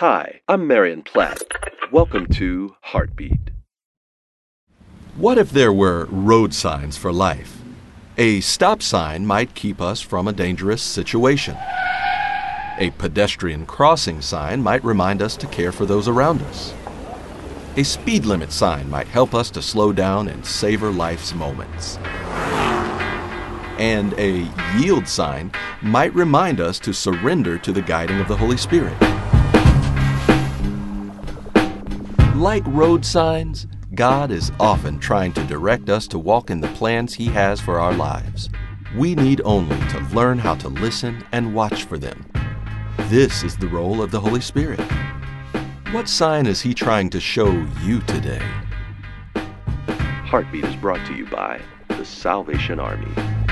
Hi, I'm Marion Platt. Welcome to Heartbeat. What if there were road signs for life? A stop sign might keep us from a dangerous situation. A pedestrian crossing sign might remind us to care for those around us. A speed limit sign might help us to slow down and savor life's moments. And a yield sign might remind us to surrender to the guiding of the Holy Spirit. Like road signs, God is often trying to direct us to walk in the plans He has for our lives. We need only to learn how to listen and watch for them. This is the role of the Holy Spirit. What sign is He trying to show you today? Heartbeat is brought to you by the Salvation Army.